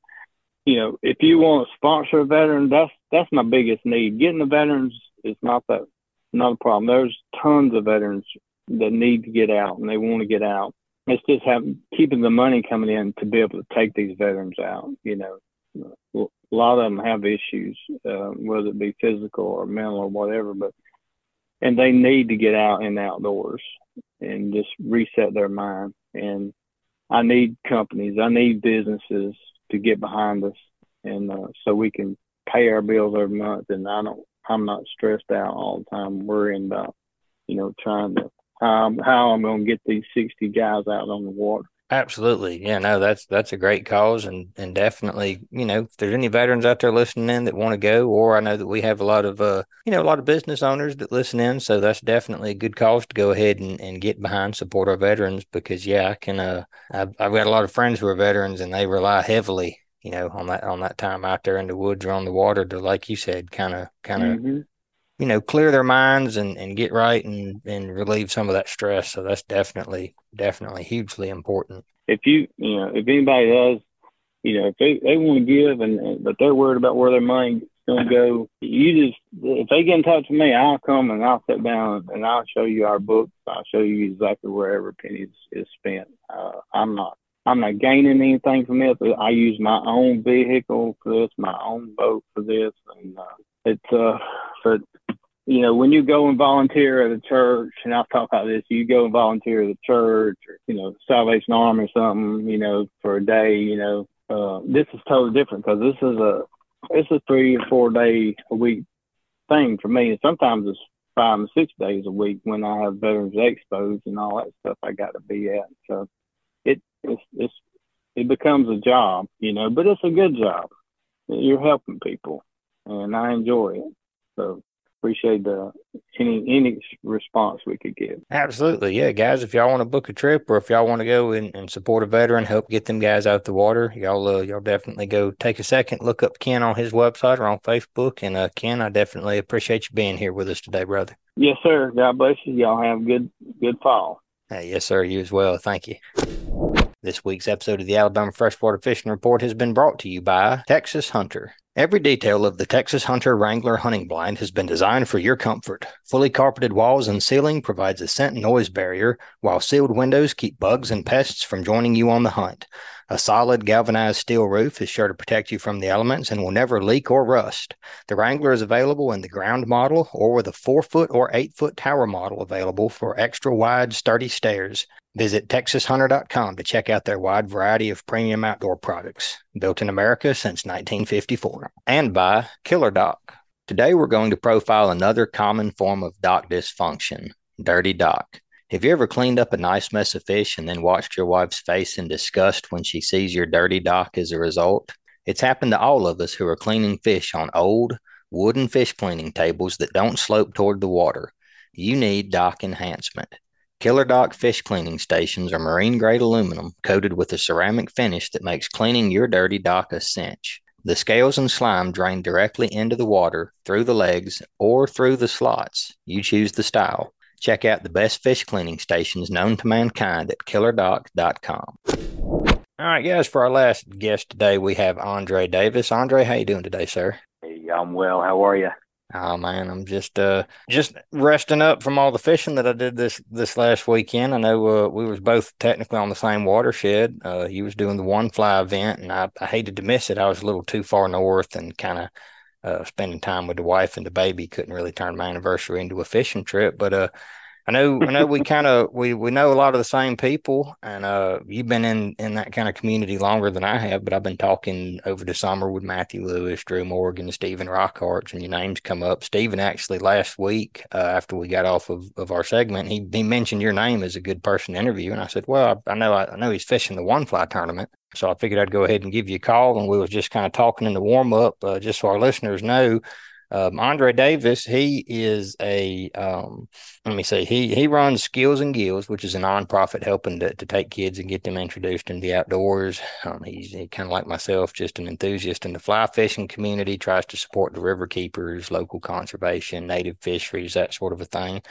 you know, if you want to sponsor a veteran, that's that's my biggest need. Getting the veterans is not that not a problem. There's tons of veterans that need to get out and they want to get out. It's just having keeping the money coming in to be able to take these veterans out. You know, a lot of them have issues, uh, whether it be physical or mental or whatever, but and they need to get out and outdoors and just reset their mind. And I need companies, I need businesses to get behind us, and uh, so we can pay our bills every month. And I don't, I'm not stressed out all the time worrying about, you know, trying to um, how I'm going to get these 60 guys out on the water. Absolutely. Yeah, no, that's that's a great cause and and definitely, you know, if there's any veterans out there listening in that want to go, or I know that we have a lot of uh, you know, a lot of business owners that listen in. So that's definitely a good cause to go ahead and, and get behind, support our veterans because yeah, I can uh I've I've got a lot of friends who are veterans and they rely heavily, you know, on that on that time out there in the woods or on the water to like you said, kind of kind of mm-hmm you know, clear their minds and, and get right and, and relieve some of that stress. So that's definitely, definitely hugely important. If you, you know, if anybody does, you know, if they, they want to give and, and but they're worried about where their money going to go, you just, if they get in touch with me, I'll come and I'll sit down and I'll show you our books. I'll show you exactly where every penny is, is spent. Uh, I'm not, I'm not gaining anything from this. I use my own vehicle for this, my own boat for this, and uh, it's uh, but you know, when you go and volunteer at a church, and I'll talk about this, you go and volunteer at a church or, you know, Salvation Army or something, you know, for a day, you know, uh, this is totally different because this is a, it's a three or four day a week thing for me. And sometimes it's five and six days a week when I have veterans expos and all that stuff I got to be at. So it, it's, it's, it becomes a job, you know, but it's a good job. You're helping people and I enjoy it. So appreciate the any any response we could give. Absolutely, yeah, guys. If y'all want to book a trip, or if y'all want to go and, and support a veteran, help get them guys out the water, y'all uh, y'all definitely go take a second, look up Ken on his website or on Facebook. And uh, Ken, I definitely appreciate you being here with us today, brother. Yes, sir. God bless you. Y'all have good good fall. Hey, yes, sir. You as well. Thank you. This week's episode of the Alabama Freshwater Fishing Report has been brought to you by Texas Hunter. Every detail of the Texas Hunter Wrangler hunting blind has been designed for your comfort. Fully carpeted walls and ceiling provides a scent and noise barrier, while sealed windows keep bugs and pests from joining you on the hunt. A solid galvanized steel roof is sure to protect you from the elements and will never leak or rust. The Wrangler is available in the ground model or with a 4 foot or 8 foot tower model available for extra wide, sturdy stairs. Visit TexasHunter.com to check out their wide variety of premium outdoor products, built in America since 1954. And by Killer Dock. Today we're going to profile another common form of dock dysfunction dirty dock. Have you ever cleaned up a nice mess of fish and then watched your wife's face in disgust when she sees your dirty dock as a result? It's happened to all of us who are cleaning fish on old, wooden fish cleaning tables that don't slope toward the water. You need dock enhancement. Killer Dock fish cleaning stations are marine grade aluminum coated with a ceramic finish that makes cleaning your dirty dock a cinch. The scales and slime drain directly into the water through the legs or through the slots. You choose the style. Check out the best fish cleaning stations known to mankind at killerdock.com. All right, guys, for our last guest today, we have Andre Davis. Andre, how you doing today, sir? Hey, I'm well. How are you? Oh man, I'm just uh just resting up from all the fishing that I did this this last weekend. I know uh, we was both technically on the same watershed. Uh, he was doing the one fly event, and I, I hated to miss it. I was a little too far north and kind of uh, spending time with the wife and the baby. Couldn't really turn my anniversary into a fishing trip, but uh, I know, I know we kind of we we know a lot of the same people, and uh, you've been in in that kind of community longer than I have. But I've been talking over the summer with Matthew Lewis, Drew Morgan, Stephen Rockhart, and your names come up. Stephen actually last week uh, after we got off of, of our segment, he he mentioned your name as a good person to interview, and I said, well, I, I know I, I know he's fishing the one fly tournament, so I figured I'd go ahead and give you a call, and we was just kind of talking in the warm up, uh, just so our listeners know um, Andre Davis, he is a um, let me say he he runs Skills and Gills, which is a nonprofit helping to, to take kids and get them introduced into the outdoors. Um, he's he kind of like myself, just an enthusiast in the fly fishing community. Tries to support the river keepers, local conservation, native fisheries, that sort of a thing.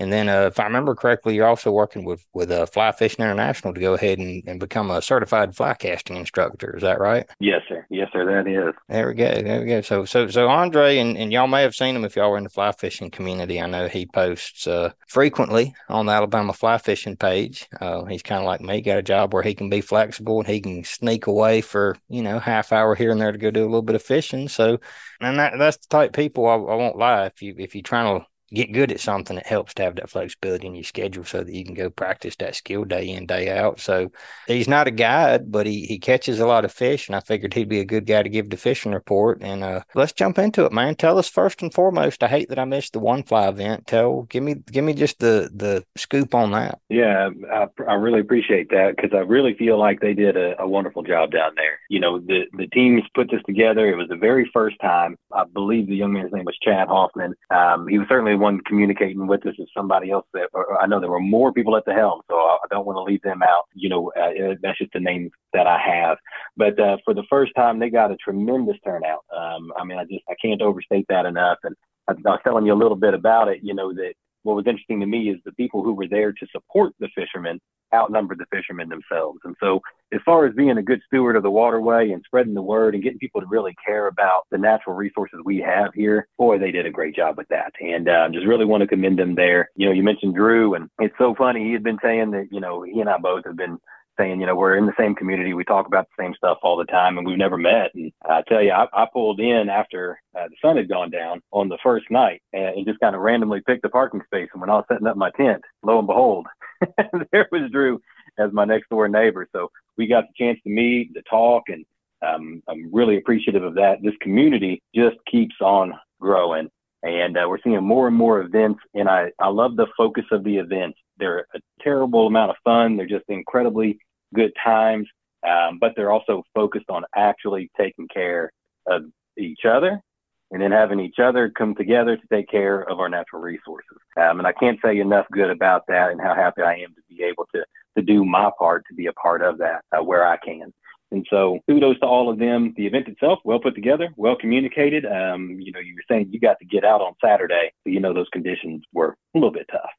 And then, uh, if I remember correctly, you're also working with with uh, Fly Fishing International to go ahead and, and become a certified fly casting instructor. Is that right? Yes, sir. Yes, sir. That is. There we go. There we go. So, so, so Andre, and, and y'all may have seen him if y'all were in the fly fishing community. I know he posts uh, frequently on the Alabama fly fishing page. Uh, he's kind of like me, got a job where he can be flexible and he can sneak away for you know half hour here and there to go do a little bit of fishing. So, and that that's the type people I, I won't lie. If you if you're trying to get good at something, it helps to have that flexibility in your schedule so that you can go practice that skill day in, day out. So he's not a guide, but he, he catches a lot of fish, and I figured he'd be a good guy to give the fishing report. And uh, let's jump into it, man. Tell us first and foremost. I hate that I missed the one fly event. Tell give me give me just the the scoop on that. Yeah, I, I really appreciate that because I really feel like they did a, a wonderful job down there. You know, the the teams put this together. It was the very first time. I believe the young man's name was Chad Hoffman. Um, he was certainly one communicating with us is somebody else that I know there were more people at the helm, so I don't want to leave them out. You know, uh, that's just the name that I have. But uh, for the first time, they got a tremendous turnout. Um, I mean, I just I can't overstate that enough. And I, I was telling you a little bit about it. You know that what was interesting to me is the people who were there to support the fishermen outnumbered the fishermen themselves. And so, as far as being a good steward of the waterway and spreading the word and getting people to really care about the natural resources we have here, boy, they did a great job with that. And uh, just really want to commend them there. You know, you mentioned Drew, and it's so funny. He had been saying that, you know, he and I both have been saying, you know, we're in the same community. We talk about the same stuff all the time, and we've never met. And I tell you, I, I pulled in after uh, the sun had gone down on the first night and, and just kind of randomly picked a parking space. And when I was setting up my tent, lo and behold, there was Drew as my next door neighbor. So we got the chance to meet, to talk, and um, I'm really appreciative of that. This community just keeps on growing. And uh, we're seeing more and more events, and I, I love the focus of the events. They're a terrible amount of fun. They're just incredibly good times, um, but they're also focused on actually taking care of each other and then having each other come together to take care of our natural resources. Um, and I can't say enough good about that and how happy I am to be able to, to do my part to be a part of that uh, where I can. And so kudos to all of them. The event itself, well put together, well communicated. Um, you know, you were saying you got to get out on Saturday. So, you know, those conditions were a little bit tough.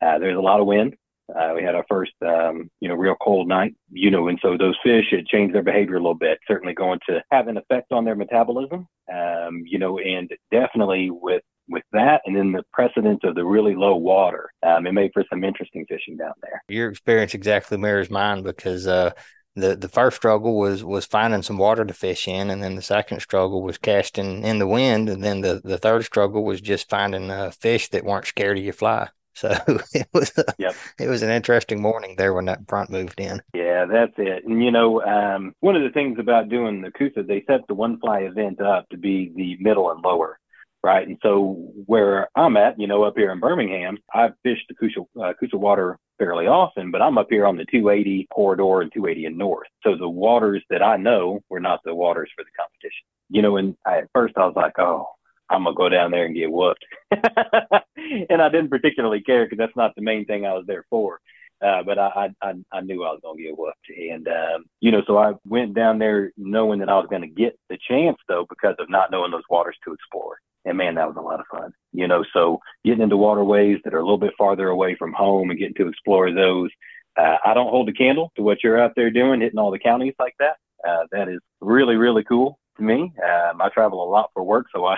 Uh, there's a lot of wind. Uh, we had our first, um, you know, real cold night, you know, and so those fish had changed their behavior a little bit, certainly going to have an effect on their metabolism, um, you know, and definitely with with that and then the precedence of the really low water, um, it made for some interesting fishing down there. Your experience exactly mirrors mine because uh, the the first struggle was was finding some water to fish in, and then the second struggle was casting in the wind, and then the the third struggle was just finding uh, fish that weren't scared of your fly. So it was a, yep. it was an interesting morning there when that front moved in. Yeah, that's it. And you know, um, one of the things about doing the Coosa, they set the one fly event up to be the middle and lower, right? And so where I'm at, you know, up here in Birmingham, I've fished the Coosa, uh, Coosa water fairly often, but I'm up here on the 280 corridor and 280 and north. So the waters that I know were not the waters for the competition. You know, and I, at first I was like, oh, I'm gonna go down there and get whooped. and I didn't particularly care because that's not the main thing I was there for. Uh, but I, I, I knew I was gonna get whooped, and um, you know, so I went down there knowing that I was gonna get the chance though because of not knowing those waters to explore. And man, that was a lot of fun. You know, so getting into waterways that are a little bit farther away from home and getting to explore those. Uh, I don't hold a candle to what you're out there doing, hitting all the counties like that. Uh, that is really, really cool to me. Um, I travel a lot for work, so I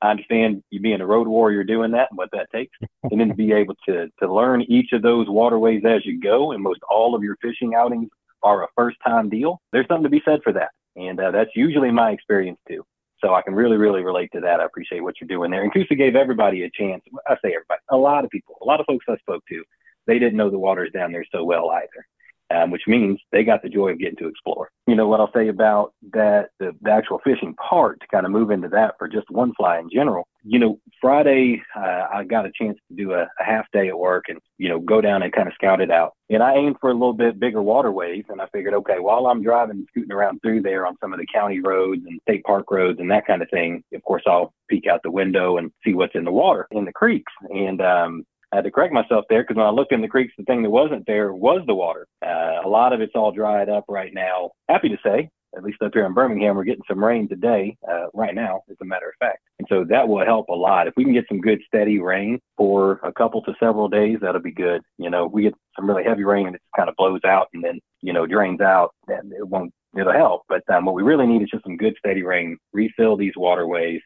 I understand you being a road warrior doing that and what that takes, and then to be able to to learn each of those waterways as you go. And most all of your fishing outings are a first time deal. There's something to be said for that, and uh, that's usually my experience too. So I can really, really relate to that. I appreciate what you're doing there. And Coosa gave everybody a chance. I say everybody, a lot of people, a lot of folks I spoke to, they didn't know the waters down there so well either um, which means they got the joy of getting to explore. You know what I'll say about that, the, the actual fishing part to kind of move into that for just one fly in general. You know, Friday, uh, I got a chance to do a, a half day at work and, you know, go down and kind of scout it out. And I aimed for a little bit bigger waterways. And I figured, okay, while I'm driving, scooting around through there on some of the county roads and state park roads and that kind of thing, of course, I'll peek out the window and see what's in the water in the creeks. And, um, I had to correct myself there because when I looked in the creeks, the thing that wasn't there was the water. Uh, a lot of it's all dried up right now. Happy to say, at least up here in Birmingham, we're getting some rain today, uh, right now, as a matter of fact. And so that will help a lot. If we can get some good steady rain for a couple to several days, that'll be good. You know, we get some really heavy rain and it kind of blows out and then, you know, drains out, then it won't, it'll help. But um, what we really need is just some good steady rain, refill these waterways,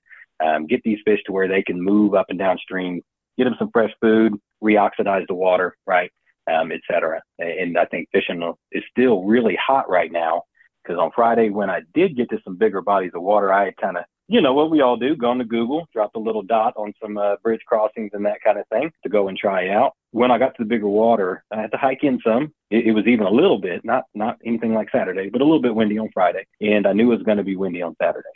um, get these fish to where they can move up and downstream get them some fresh food, reoxidize the water, right, um, et cetera. And I think fishing is still really hot right now because on Friday when I did get to some bigger bodies of water, I kind of you know what we all do: go to Google, drop a little dot on some uh, bridge crossings and that kind of thing to go and try out. When I got to the bigger water, I had to hike in some. It, it was even a little bit, not not anything like Saturday, but a little bit windy on Friday, and I knew it was going to be windy on Saturday.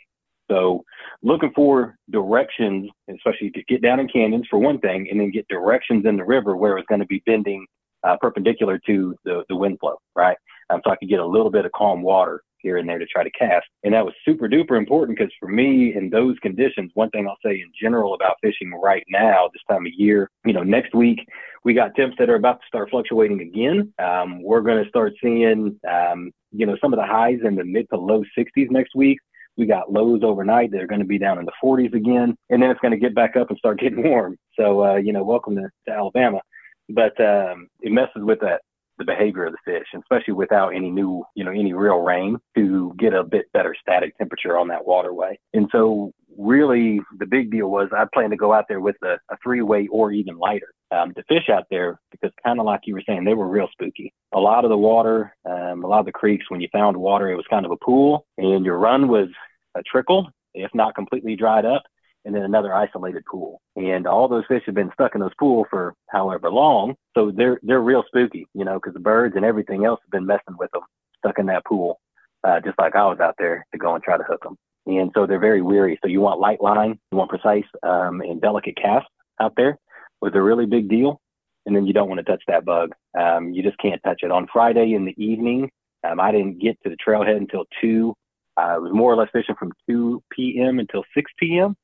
So looking for directions, especially to get down in canyons for one thing, and then get directions in the river where it's going to be bending uh, perpendicular to the, the wind flow, right? Um, so I could get a little bit of calm water here and there to try to cast. And that was super duper important because for me in those conditions, one thing I'll say in general about fishing right now, this time of year, you know, next week we got temps that are about to start fluctuating again. Um, we're going to start seeing, um, you know, some of the highs in the mid to low 60s next week. We got lows overnight that are going to be down in the 40s again, and then it's going to get back up and start getting warm. So, uh, you know, welcome to, to Alabama. But um, it messes with that the behavior of the fish, especially without any new, you know, any real rain to get a bit better static temperature on that waterway. And so really the big deal was I planned to go out there with a, a three way or even lighter um, to fish out there because kind of like you were saying, they were real spooky. A lot of the water, um, a lot of the creeks, when you found water, it was kind of a pool and your run was a trickle, if not completely dried up and then another isolated pool. And all those fish have been stuck in those pools for however long. So they're they're real spooky, you know, because the birds and everything else have been messing with them, stuck in that pool, uh, just like I was out there to go and try to hook them. And so they're very weary. So you want light line, you want precise um, and delicate cast out there was a really big deal. And then you don't want to touch that bug. Um, you just can't touch it. On Friday in the evening, um, I didn't get to the trailhead until 2. Uh, I was more or less fishing from 2 p.m. until 6 p.m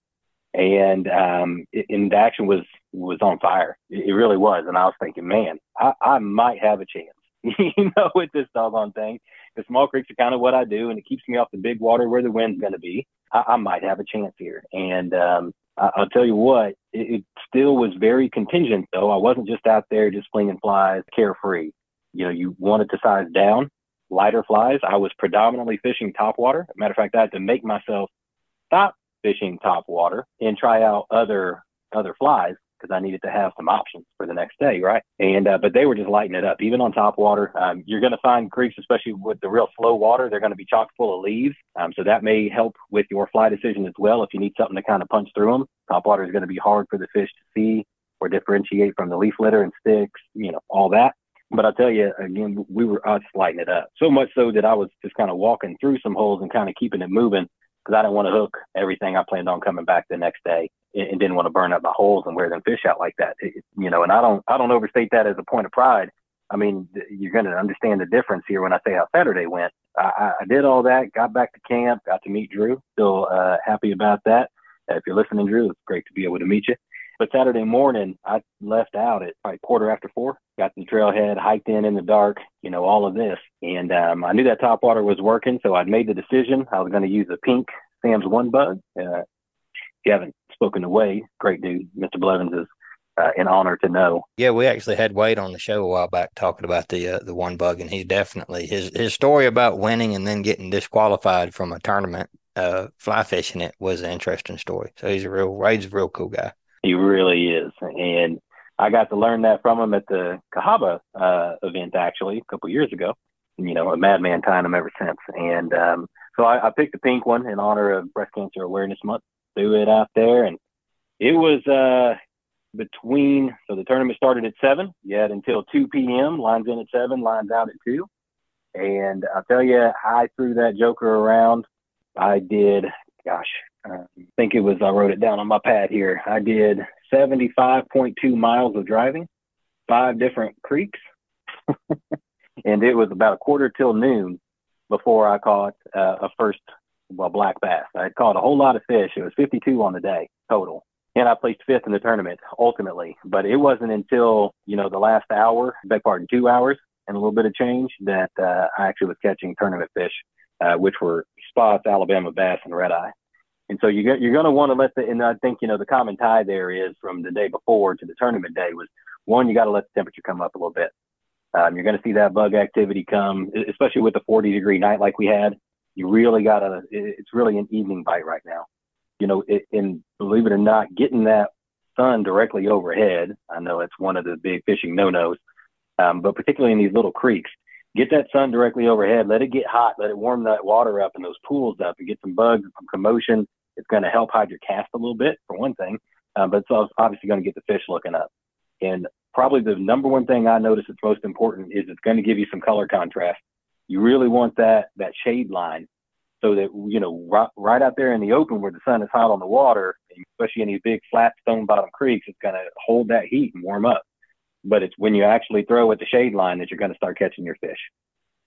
and um, it, and the action was was on fire. It, it, really was, and I was thinking, man, I, I might have a chance, you know, with this doggone thing. The small creeks are kind of what I do, and it keeps me off the big water where the wind's going to be. I, I, might have a chance here, and um, I, will tell you what, it, it still was very contingent, though. I wasn't just out there just flinging flies, carefree. You know, you wanted to size down lighter flies. I was predominantly fishing top water. Matter of fact, I had to make myself stop fishing top water and try out other other flies because I needed to have some options for the next day, right? And uh, but they were just lighting it up, even on top water. Um, you're going to find creeks, especially with the real slow water, they're going to be chock full of leaves. Um, so that may help with your fly decision as well. If you need something to kind of punch through them, top water is going to be hard for the fish to see or differentiate from the leaf litter and sticks, you know, all that. But I'll tell you again, we were us lighting it up so much so that I was just kind of walking through some holes and kind of keeping it moving because I didn't want to hook everything I planned on coming back the next day and, didn't want to burn up my holes and wear them fish out like that. You know, and I don't I don't overstate that as a point of pride. I mean, you're going to understand the difference here when I say how Saturday went. I, I did all that, got back to camp, got to meet Drew. Still uh, happy about that. Uh, if you're listening, Drew, it's great to be able to meet you. But Saturday morning, I left out at probably quarter after four, got to the trailhead, hiked in in the dark, you know, all of this. And um, I knew that top water was working, so I'd made the decision. I was going to use a pink Sam's One Bug. Uh, if you haven't spoken to Wade, great dude, Mr. Blevins is uh, an honor to know. Yeah, we actually had Wade on the show a while back talking about the uh, the one bug, and he definitely his his story about winning and then getting disqualified from a tournament uh, fly fishing it was an interesting story. So he's a real Wade's a real cool guy. He really is. And I got to learn that from him at the Cahaba uh, event actually a couple years ago. You know, a madman tying him ever since. And um, so I, I picked the pink one in honor of Breast Cancer Awareness Month. Threw it out there, and it was uh, between. So the tournament started at seven. You had until two p.m. Lines in at seven, lines out at two. And I'll tell you, I threw that joker around. I did, gosh, I think it was, I wrote it down on my pad here. I did 75.2 miles of driving, five different creeks. and it was about a quarter till noon before I caught uh, a first, well, black bass. I had caught a whole lot of fish. It was 52 on the day total. And I placed fifth in the tournament ultimately. But it wasn't until, you know, the last hour, beg pardon, two hours and a little bit of change that uh, I actually was catching tournament fish, uh, which were spots, Alabama bass, and red eye. And so you you're going to want to let the, and I think, you know, the common tie there is from the day before to the tournament day was one, you got to let the temperature come up a little bit. Um, you're going to see that bug activity come, especially with the 40 degree night like we had. You really got to, it's really an evening bite right now. You know, it, and believe it or not, getting that sun directly overhead, I know it's one of the big fishing no nos, um, but particularly in these little creeks, get that sun directly overhead, let it get hot, let it warm that water up and those pools up and get some bugs, some commotion, It's going to help hide your cast a little bit for one thing, um, but it's obviously going to get the fish looking up. And probably the number one thing I notice that's most important is it's going to give you some color contrast. You really want that that shade line so that you know right, right out there in the open where the sun is hot on the water, especially in these big flat stone bottom creeks, it's going to hold that heat and warm up. But it's when you actually throw at the shade line that you're going to start catching your fish.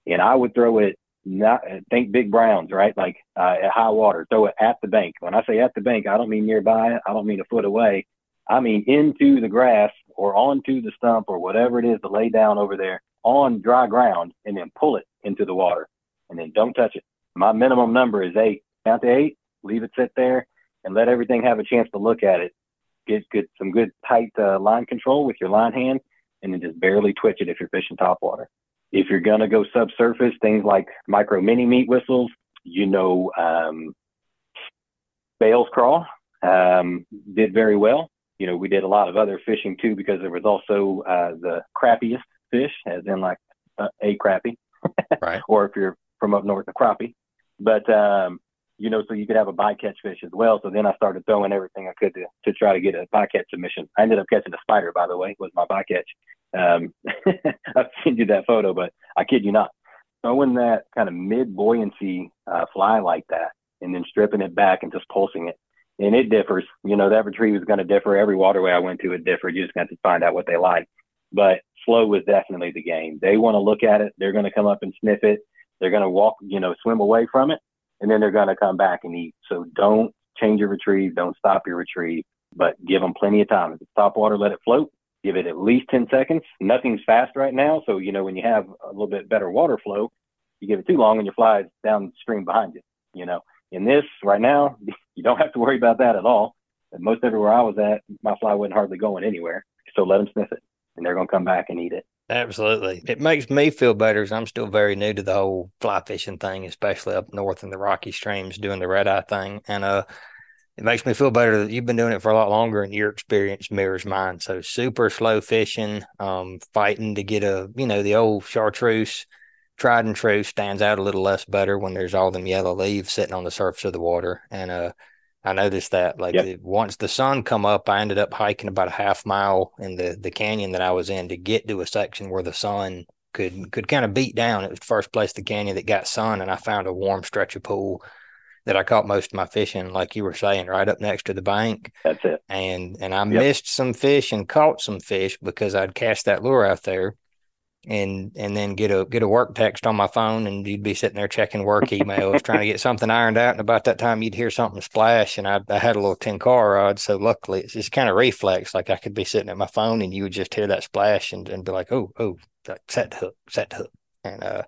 And I would throw it not think big browns, right? Like uh, at high water, throw it at the bank. When I say at the bank, I don't mean nearby. I don't mean a foot away. I mean into the grass or onto the stump or whatever it is to lay down over there on dry ground and then pull it into the water and then don't touch it. My minimum number is eight. Count to eight, leave it sit there and let everything have a chance to look at it. Get some good tight uh, line control with your line hand and then just barely twitch it if you're fishing top water. If you're to go subsurface, things like micro mini meat whistles, you know, um, Bales crawl um, did very well. You know, we did a lot of other fishing too because there was also uh, the crappiest fish, as in like uh, a crappie, right? or if you're from up north, a crappie. But um, you know, so you could have a bycatch fish as well. So then I started throwing everything I could to, to try to get a bycatch submission. I ended up catching a spider, by the way, was my bycatch. Um, I'll send you that photo, but I kid you not. Throwing that kind of mid buoyancy uh, fly like that and then stripping it back and just pulsing it. And it differs. You know, that retrieve is going to differ. Every waterway I went to, it differed. You just got to find out what they like. But flow was definitely the game. They want to look at it. They're going to come up and sniff it. They're going to walk, you know, swim away from it and then they're going to come back and eat. So don't change your retrieve. Don't stop your retrieve, but give them plenty of time. If it's top water, let it float. Give it at least 10 seconds. Nothing's fast right now. So, you know, when you have a little bit better water flow, you give it too long and your fly is downstream behind you. You know, in this right now, you don't have to worry about that at all. And most everywhere I was at, my fly wasn't hardly going anywhere. So let them sniff it and they're going to come back and eat it. Absolutely. It makes me feel better as I'm still very new to the whole fly fishing thing, especially up north in the Rocky streams doing the red eye thing. And uh it makes me feel better that you've been doing it for a lot longer and your experience mirrors mine. So super slow fishing, um, fighting to get a, you know, the old chartreuse tried and true stands out a little less better when there's all them yellow leaves sitting on the surface of the water. And uh I noticed that like yep. once the sun come up, I ended up hiking about a half mile in the the canyon that I was in to get to a section where the sun could could kind of beat down. It was the first place the canyon that got sun, and I found a warm stretch of pool that I caught most of my fishing, like you were saying, right up next to the bank. That's it. And and I yep. missed some fish and caught some fish because I'd cast that lure out there and and then get a get a work text on my phone and you'd be sitting there checking work emails trying to get something ironed out and about that time you'd hear something splash and I, I had a little tenkara rod so luckily it's just kind of reflex like I could be sitting at my phone and you would just hear that splash and, and be like oh oh set hook set hook and uh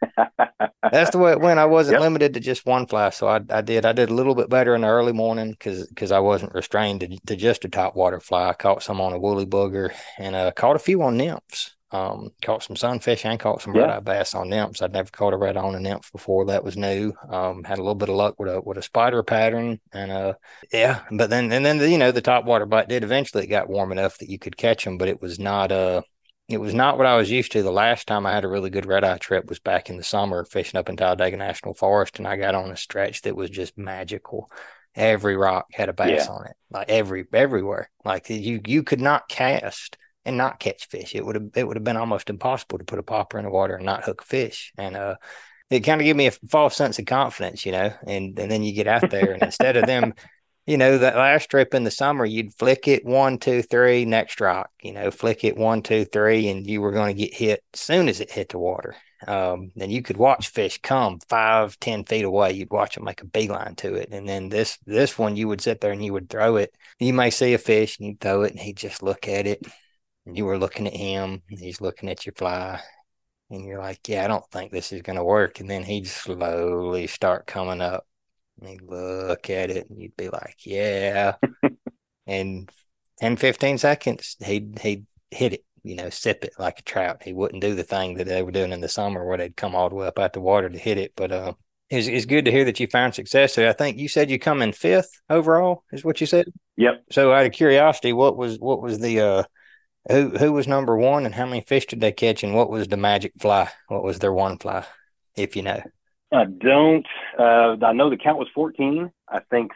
that's the way it went. I wasn't yep. limited to just one fly, so I, I did I did a little bit better in the early morning because because I wasn't restrained to, to just a top water fly. I caught some on a woolly booger and uh, caught a few on nymphs. Um, caught some sunfish and caught some yeah. red eye bass on nymphs. I'd never caught a red eye on a nymph before. That was new. Um, had a little bit of luck with a with a spider pattern, and uh, yeah. But then and then the, you know the top water bite did eventually it got warm enough that you could catch them, but it was not uh it was not what I was used to. The last time I had a really good red eye trip was back in the summer fishing up in Talladega National Forest, and I got on a stretch that was just magical. Every rock had a bass yeah. on it, like every everywhere. Like you you could not cast and not catch fish. It would have it would have been almost impossible to put a popper in the water and not hook fish. And uh, it kind of gave me a false sense of confidence, you know. And and then you get out there, and instead of them, you know, that last trip in the summer, you'd flick it one, two, three, next rock. You know, flick it one, two, three, and you were going to get hit as soon as it hit the water. Um, then you could watch fish come five, ten feet away. You'd watch them make a beeline to it, and then this this one, you would sit there and you would throw it. You may see a fish, and you'd throw it, and he'd just look at it, you were looking at him, he's looking at your fly, and you're like, yeah, I don't think this is going to work. And then he'd slowly start coming up. And he'd look at it, and you'd be like, yeah. and 10, 15 seconds, he'd, he'd hit it, you know, sip it like a trout. He wouldn't do the thing that they were doing in the summer where they'd come all the way up out the water to hit it. But uh, it's, it's good to hear that you found success. So I think you said you come in fifth overall, is what you said? Yep. So out of curiosity, what was what was the uh who who was number one, and how many fish did they catch, and what was the magic fly? What was their one fly, if you know? I don't. Uh, I know the count was fourteen. I think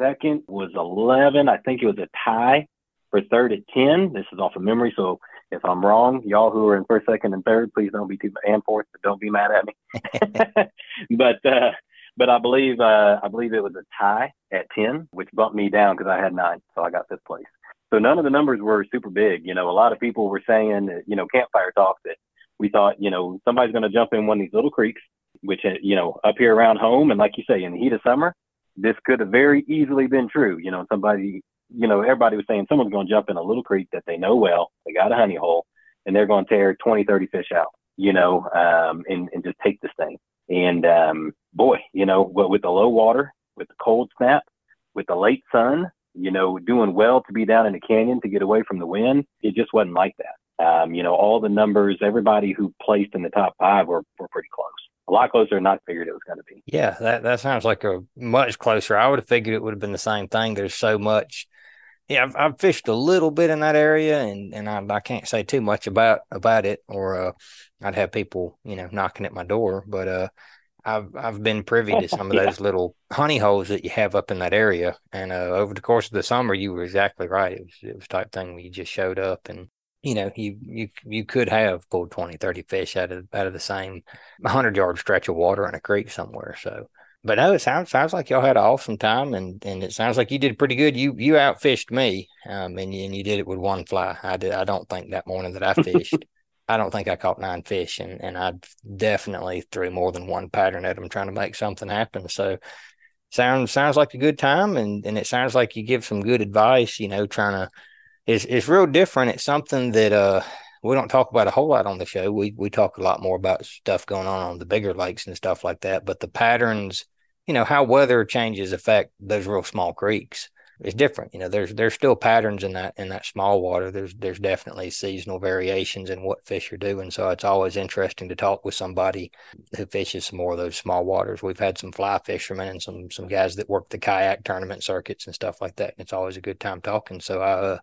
second was 11. I think it was a tie for third at 10. This is off of memory, so if I'm wrong, y'all who are in first, second, and third, please don't be too and fourth, but don't be mad at me. but uh, but I believe uh, I believe it was a tie at 10, which bumped me down because I had nine, so I got fifth place. So none of the numbers were super big. You know, a lot of people were saying, you know, campfire talk that we thought, you know, somebody's going to jump in one of these little creeks, which, uh, you know, up here around home. And like you say, in the heat of summer, this could have very easily been true. You know, somebody, you know, everybody was saying someone's going to jump in a little creek that they know well. They got a honey hole and they're going to tear 20, 30 fish out, you know, um, and, and just take this thing. And um, boy, you know, with the low water, with the cold snap, with the late sun, you know, doing well to be down in the canyon to get away from the wind, it just wasn't like that. Um, you know, all the numbers, everybody who placed in the top five were, were pretty close. A lot closer than I figured it was going to be. Yeah, that, that sounds like a much closer. I would have figured it would have been the same thing. There's so much. Yeah, I've, I've fished a little bit in that area, and and I, I can't say too much about about it, or uh, I'd have people you know knocking at my door. But uh, I've I've been privy to some of yeah. those little honey holes that you have up in that area, and uh, over the course of the summer, you were exactly right. It was it was type thing where you just showed up, and you know you you you could have pulled 20, 30 fish out of out of the same hundred yard stretch of water in a creek somewhere. So, but no, it sounds sounds like y'all had an awesome time, and and it sounds like you did pretty good. You you outfished me, um, and you, and you did it with one fly. I did. I don't think that morning that I fished. I don't think I caught nine fish, and and I definitely threw more than one pattern at them trying to make something happen. So sounds sounds like a good time, and and it sounds like you give some good advice. You know, trying to it's it's real different. It's something that uh we don't talk about a whole lot on the show. We we talk a lot more about stuff going on on the bigger lakes and stuff like that. But the patterns, you know, how weather changes affect those real small creeks it's different. You know, there's there's still patterns in that in that small water. There's there's definitely seasonal variations in what fish are doing. So it's always interesting to talk with somebody who fishes some more of those small waters. We've had some fly fishermen and some some guys that work the kayak tournament circuits and stuff like that. And it's always a good time talking. So I uh,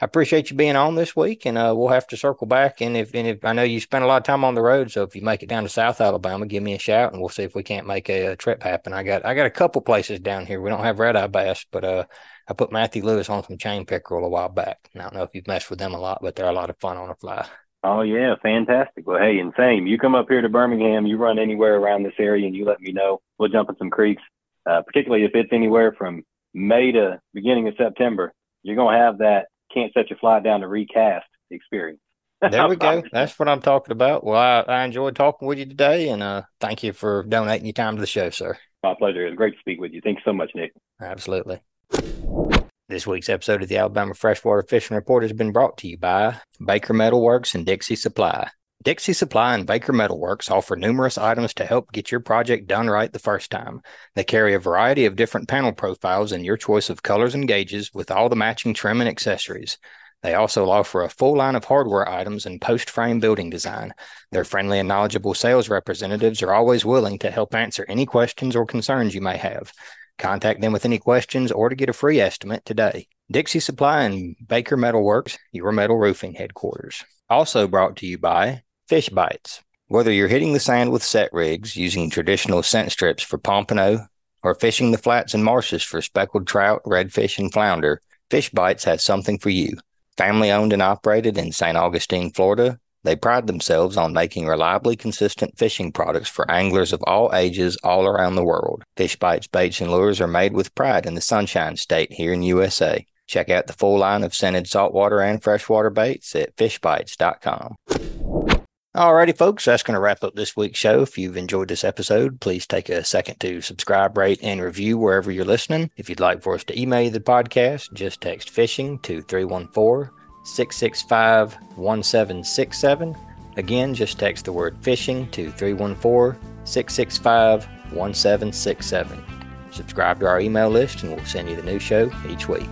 I appreciate you being on this week, and uh, we'll have to circle back. And if and if I know you spent a lot of time on the road, so if you make it down to South Alabama, give me a shout, and we'll see if we can't make a, a trip happen. I got I got a couple places down here. We don't have red eye bass, but uh, I put Matthew Lewis on some chain pickerel a while back. I don't know if you've messed with them a lot, but they're a lot of fun on a fly. Oh yeah, fantastic. Well, hey, and same. You come up here to Birmingham, you run anywhere around this area, and you let me know. We'll jump in some creeks, uh, particularly if it's anywhere from May to beginning of September. You're gonna have that can't set your fly down to recast the experience. there we go. That's what I'm talking about. Well, I, I enjoyed talking with you today, and uh, thank you for donating your time to the show, sir. My pleasure. It was great to speak with you. Thanks so much, Nick. Absolutely. This week's episode of the Alabama Freshwater Fishing Report has been brought to you by Baker Metalworks and Dixie Supply. Dixie Supply and Baker Metalworks offer numerous items to help get your project done right the first time. They carry a variety of different panel profiles and your choice of colors and gauges with all the matching trim and accessories. They also offer a full line of hardware items and post frame building design. Their friendly and knowledgeable sales representatives are always willing to help answer any questions or concerns you may have. Contact them with any questions or to get a free estimate today. Dixie Supply and Baker Metalworks, your metal roofing headquarters. Also brought to you by Fish bites. Whether you're hitting the sand with set rigs using traditional scent strips for pompano or fishing the flats and marshes for speckled trout, redfish, and flounder, Fish Bites has something for you. Family owned and operated in St. Augustine, Florida, they pride themselves on making reliably consistent fishing products for anglers of all ages all around the world. Fish Bites baits and lures are made with pride in the Sunshine State here in USA. Check out the full line of scented saltwater and freshwater baits at fishbites.com. Alrighty, folks, that's going to wrap up this week's show. If you've enjoyed this episode, please take a second to subscribe, rate, and review wherever you're listening. If you'd like for us to email the podcast, just text fishing to 314 665 1767. Again, just text the word fishing to 314 665 1767. Subscribe to our email list and we'll send you the new show each week.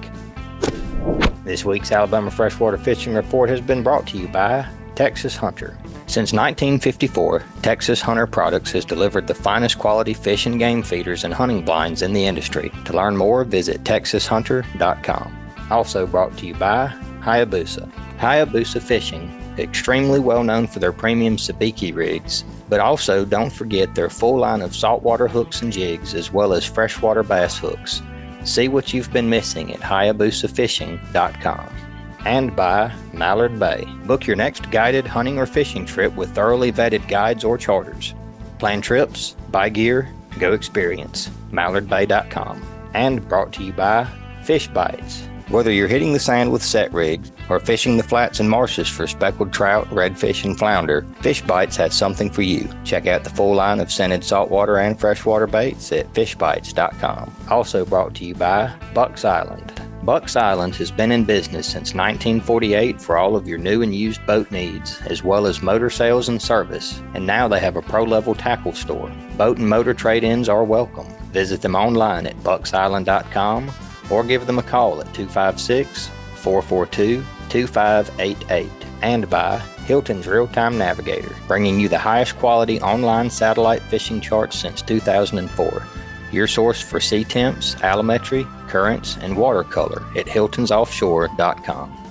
This week's Alabama Freshwater Fishing Report has been brought to you by Texas Hunter. Since 1954, Texas Hunter Products has delivered the finest quality fish and game feeders and hunting blinds in the industry. To learn more, visit texashunter.com. Also brought to you by Hayabusa. Hayabusa Fishing, extremely well known for their premium sabiki rigs, but also don't forget their full line of saltwater hooks and jigs as well as freshwater bass hooks. See what you've been missing at hayabusafishing.com. And by Mallard Bay. Book your next guided hunting or fishing trip with thoroughly vetted guides or charters. Plan trips, buy gear, go experience. MallardBay.com. And brought to you by Fish Bites. Whether you're hitting the sand with set rigs or fishing the flats and marshes for speckled trout, redfish, and flounder, Fish Bites has something for you. Check out the full line of scented saltwater and freshwater baits at fishbites.com. Also brought to you by Buck's Island. Buck's Island has been in business since 1948 for all of your new and used boat needs, as well as motor sales and service, and now they have a pro level tackle store. Boat and motor trade ins are welcome. Visit them online at bucksisland.com or give them a call at 256 442 2588 and by Hilton's Real Time Navigator, bringing you the highest quality online satellite fishing charts since 2004. Your source for sea temps, altimetry, currents, and watercolor at hiltonsoffshore.com.